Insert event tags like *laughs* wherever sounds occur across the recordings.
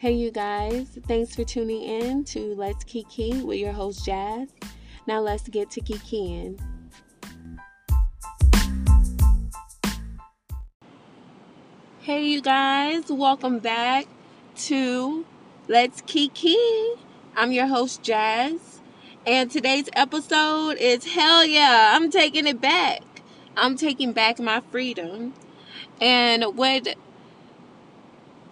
Hey, you guys, thanks for tuning in to Let's Kiki with your host Jazz. Now, let's get to Kikiing. Hey, you guys, welcome back to Let's Kiki. I'm your host Jazz, and today's episode is hell yeah, I'm taking it back. I'm taking back my freedom. And what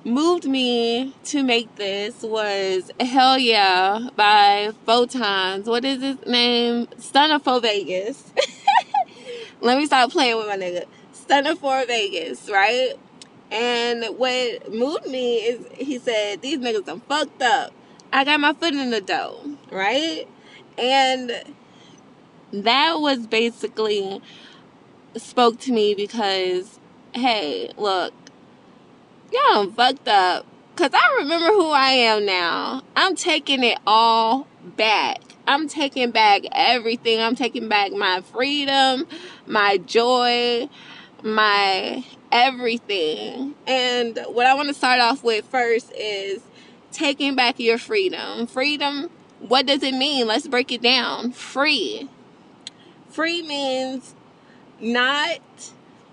moved me to make this was Hell Yeah by Photons. What is his name? Stunna 4 Vegas. *laughs* Let me stop playing with my nigga. Stunna 4 Vegas, right? And what moved me is he said, These niggas are fucked up. I got my foot in the dough, right? And that was basically spoke to me because, hey, look, y'all I'm fucked up. Cause I remember who I am now. I'm taking it all back. I'm taking back everything. I'm taking back my freedom, my joy, my everything. And what I want to start off with first is taking back your freedom. Freedom, what does it mean? Let's break it down. Free. Free means not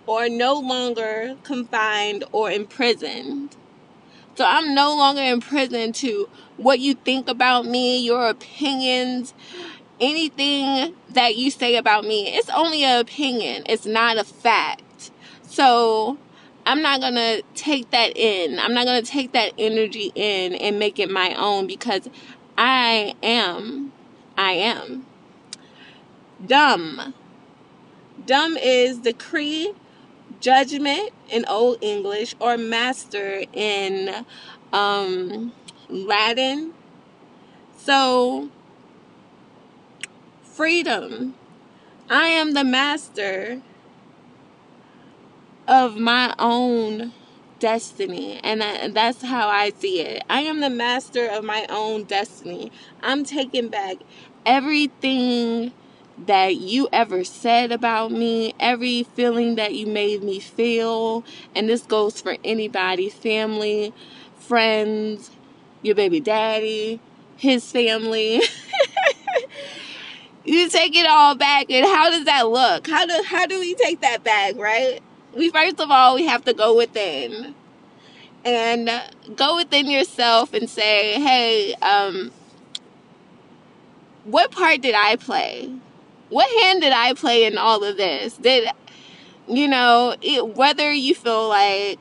or no longer confined or imprisoned. So I'm no longer imprisoned to what you think about me, your opinions, anything that you say about me. It's only an opinion, it's not a fact. So I'm not going to take that in. I'm not going to take that energy in and make it my own because I am. I am. Dumb. Dumb is the decree judgment in Old English or master in um, Latin. So, freedom. I am the master of my own destiny. And that's how I see it. I am the master of my own destiny. I'm taking back everything that you ever said about me, every feeling that you made me feel, and this goes for anybody family, friends, your baby daddy, his family. *laughs* you take it all back and how does that look? How do how do we take that back, right? We first of all we have to go within. And go within yourself and say, "Hey, um what part did I play? What hand did I play in all of this? Did you know it, whether you feel like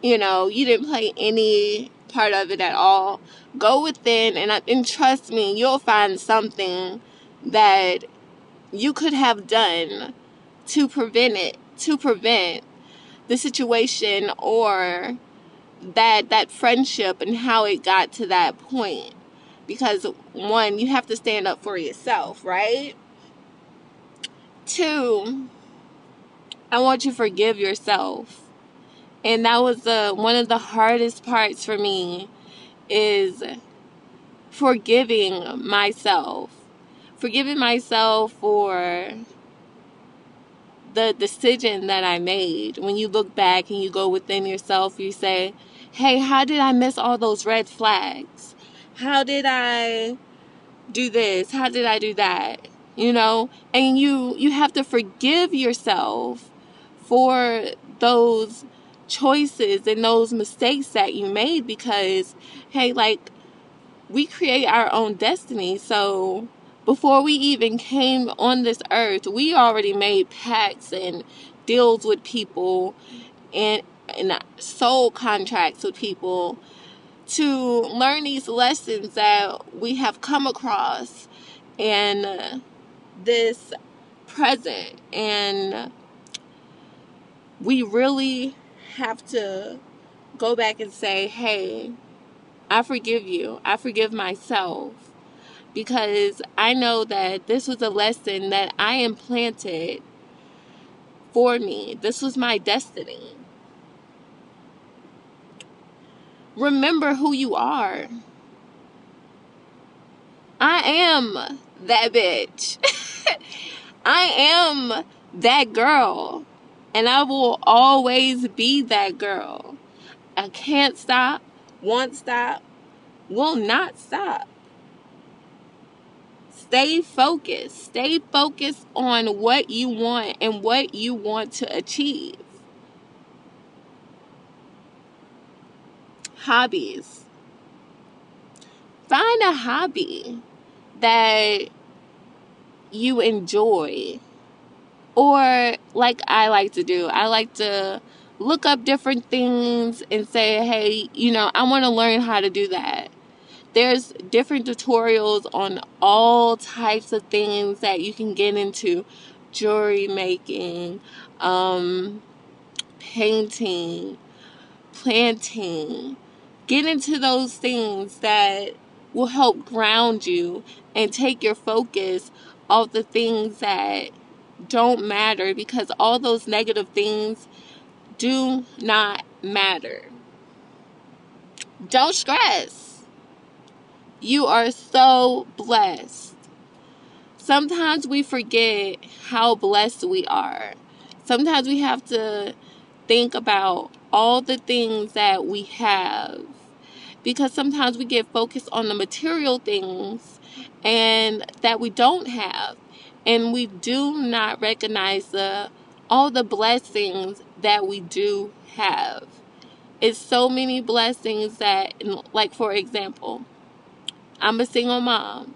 you know you didn't play any part of it at all? Go within and and trust me, you'll find something that you could have done to prevent it, to prevent the situation or that that friendship and how it got to that point because one you have to stand up for yourself right Two, I want you to forgive yourself. And that was the one of the hardest parts for me is forgiving myself. Forgiving myself for the decision that I made. When you look back and you go within yourself, you say, Hey, how did I miss all those red flags? How did I do this? How did I do that? You know? And you you have to forgive yourself for those choices and those mistakes that you made because hey like we create our own destiny. So before we even came on this earth we already made pacts and deals with people and and soul contracts with people to learn these lessons that we have come across. And uh, this present and we really have to go back and say, hey, I forgive you. I forgive myself because I know that this was a lesson that I implanted for me. This was my destiny. Remember who you are. I am that bitch. *laughs* I am that girl. And I will always be that girl. I can't stop. won't stop, will not stop. Stay focused. Stay focused on what you want and what you want to achieve. Hobbies. Find a hobby that you enjoy. Or, like I like to do, I like to look up different things and say, hey, you know, I want to learn how to do that. There's different tutorials on all types of things that you can get into. Jewelry making um, painting planting. Get into those things that will help ground you and take your focus off the things that don't matter because all those negative things do not matter don't stress you are so blessed. Sometimes we forget how blessed we are. Sometimes we have to think about all the things that we have because sometimes we get focused on the material things and that we don't have and we do not recognize the all the blessings that we do have it's so many blessings that like for example I'm a single mom.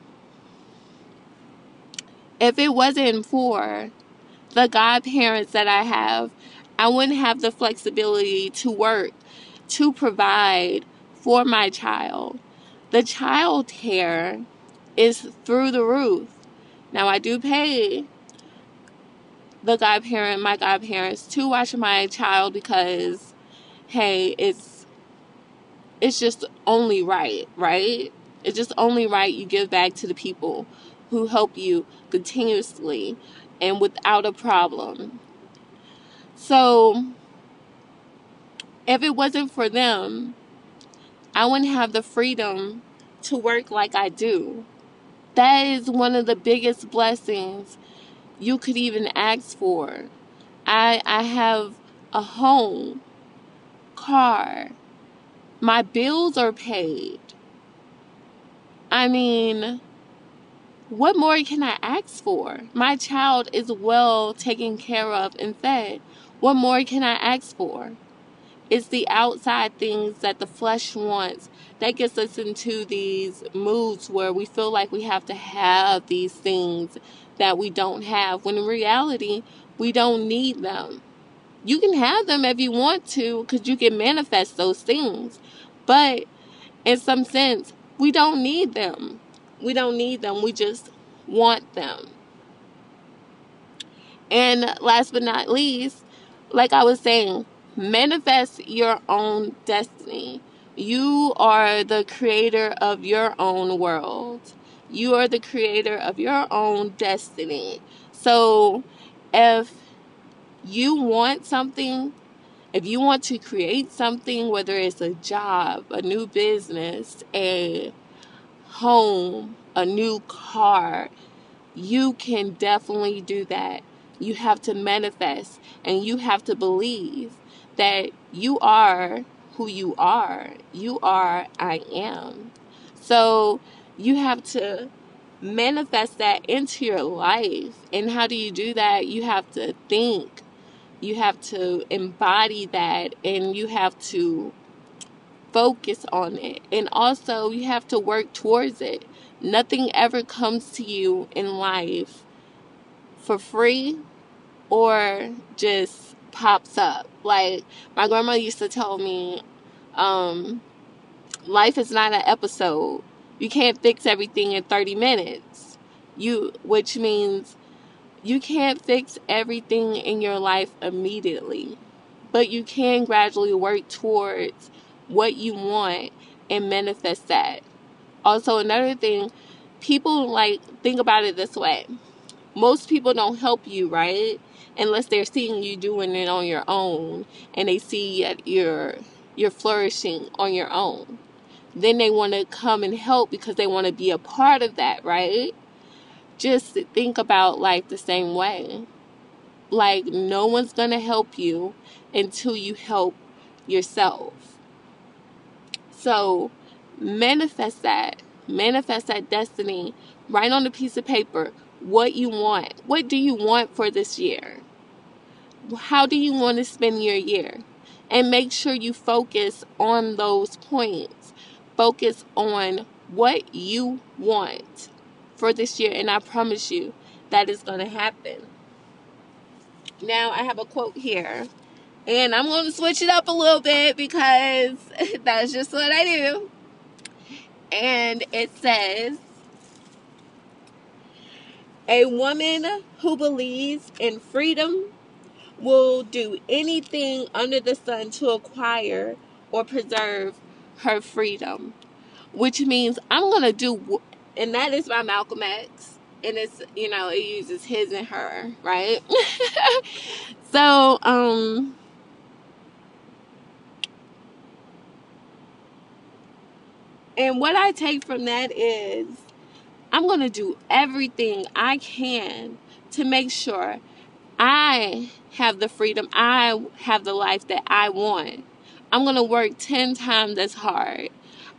If it wasn't for the godparents that I have, I wouldn't have the flexibility to work, to provide for my child. The child care is through the roof. Now, I do pay the godparent, my godparents, to watch my child because, hey, it's it's just only right, right? It's just only right you give back to the people who help you continuously and without a problem. So, if it wasn't for them, I wouldn't have the freedom to work like I do. That is one of the biggest blessings you could even ask for. I I have a home, car. My bills are paid. I mean, what more can I ask for? My child is well taken care of and fed. What more can I ask for? It's the outside things that the flesh wants that gets us into these moods where we feel like we have to have these things that we don't have, when in reality, we don't need them. You can have them if you want to because you can manifest those things. But in some sense, we don't need them. We don't need them. We just want them. And last but not least, like I was saying, manifest your own destiny. You are the creator of your own world. You are the creator of your own destiny. So if you want something, if you want to create something, whether it's a job, a new business, a home, a new car, you can definitely do that. You have to manifest and you have to believe that you are who you are. You are I am. So you have to manifest that into your life. And how do you do that? You have to think you have to embody that and you have to focus on it. And also, you have to work towards it. Nothing ever comes to you in life for free or just pops up. Like my grandma used to tell me, um, life is not an episode. You can't fix everything in 30 minutes. You which means you can't fix everything in your life immediately, but you can gradually work towards what you want and manifest that. Also, another thing, people like think about it this way. Most people don't help you, right? Unless they're seeing you doing it on your own and they see that you're you're flourishing on your own. Then they want to come and help because they want to be a part of that, right? just think about life the same way. Like, no one's going to help you until you help yourself. So manifest that. Manifest that destiny. Write on a piece of paper what you want. What do you want for this year? How do you want to spend your year? And make sure you focus on those points. Focus on what you want for this year. And I promise you that is going to happen. Now, I have a quote here. And I'm going to switch it up a little bit because *laughs* that's just what I do. And it says, A woman who believes in freedom will do anything under the sun to acquire or preserve her freedom. Which means I'm going to do, and that is by Malcolm X. And it's, you know, it uses his and her, right? *laughs* so, um, And what I take from that is I'm going to do everything I can to make sure I have the freedom, I have the life that I want. I'm going to work 10 times as hard.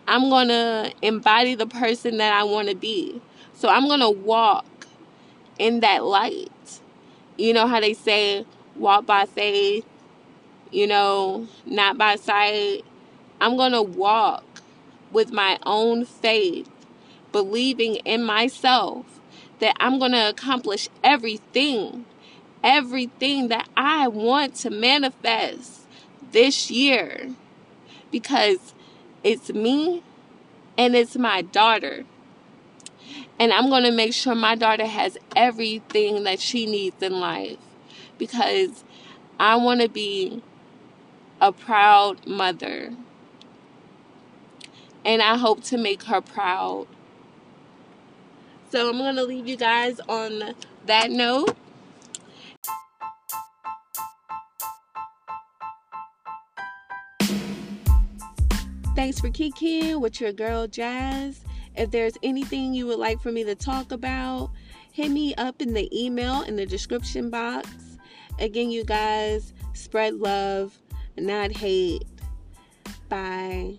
I'm going to embody the person that I want to be. So I'm going to walk in that light. You know how they say, walk by faith, you know, not by sight. I'm going to walk with my own faith, believing in myself that I'm going to accomplish everything, everything that I want to manifest this year because it's me and it's my daughter. And I'm going to make sure my daughter has everything that she needs in life because I want to be a proud mother and I hope to make her proud. So I'm going to leave you guys on that note. Thanks for kicking with your girl Jazz. If there's anything you would like for me to talk about, hit me up in the email in the description box. Again, you guys, spread love, not hate. Bye.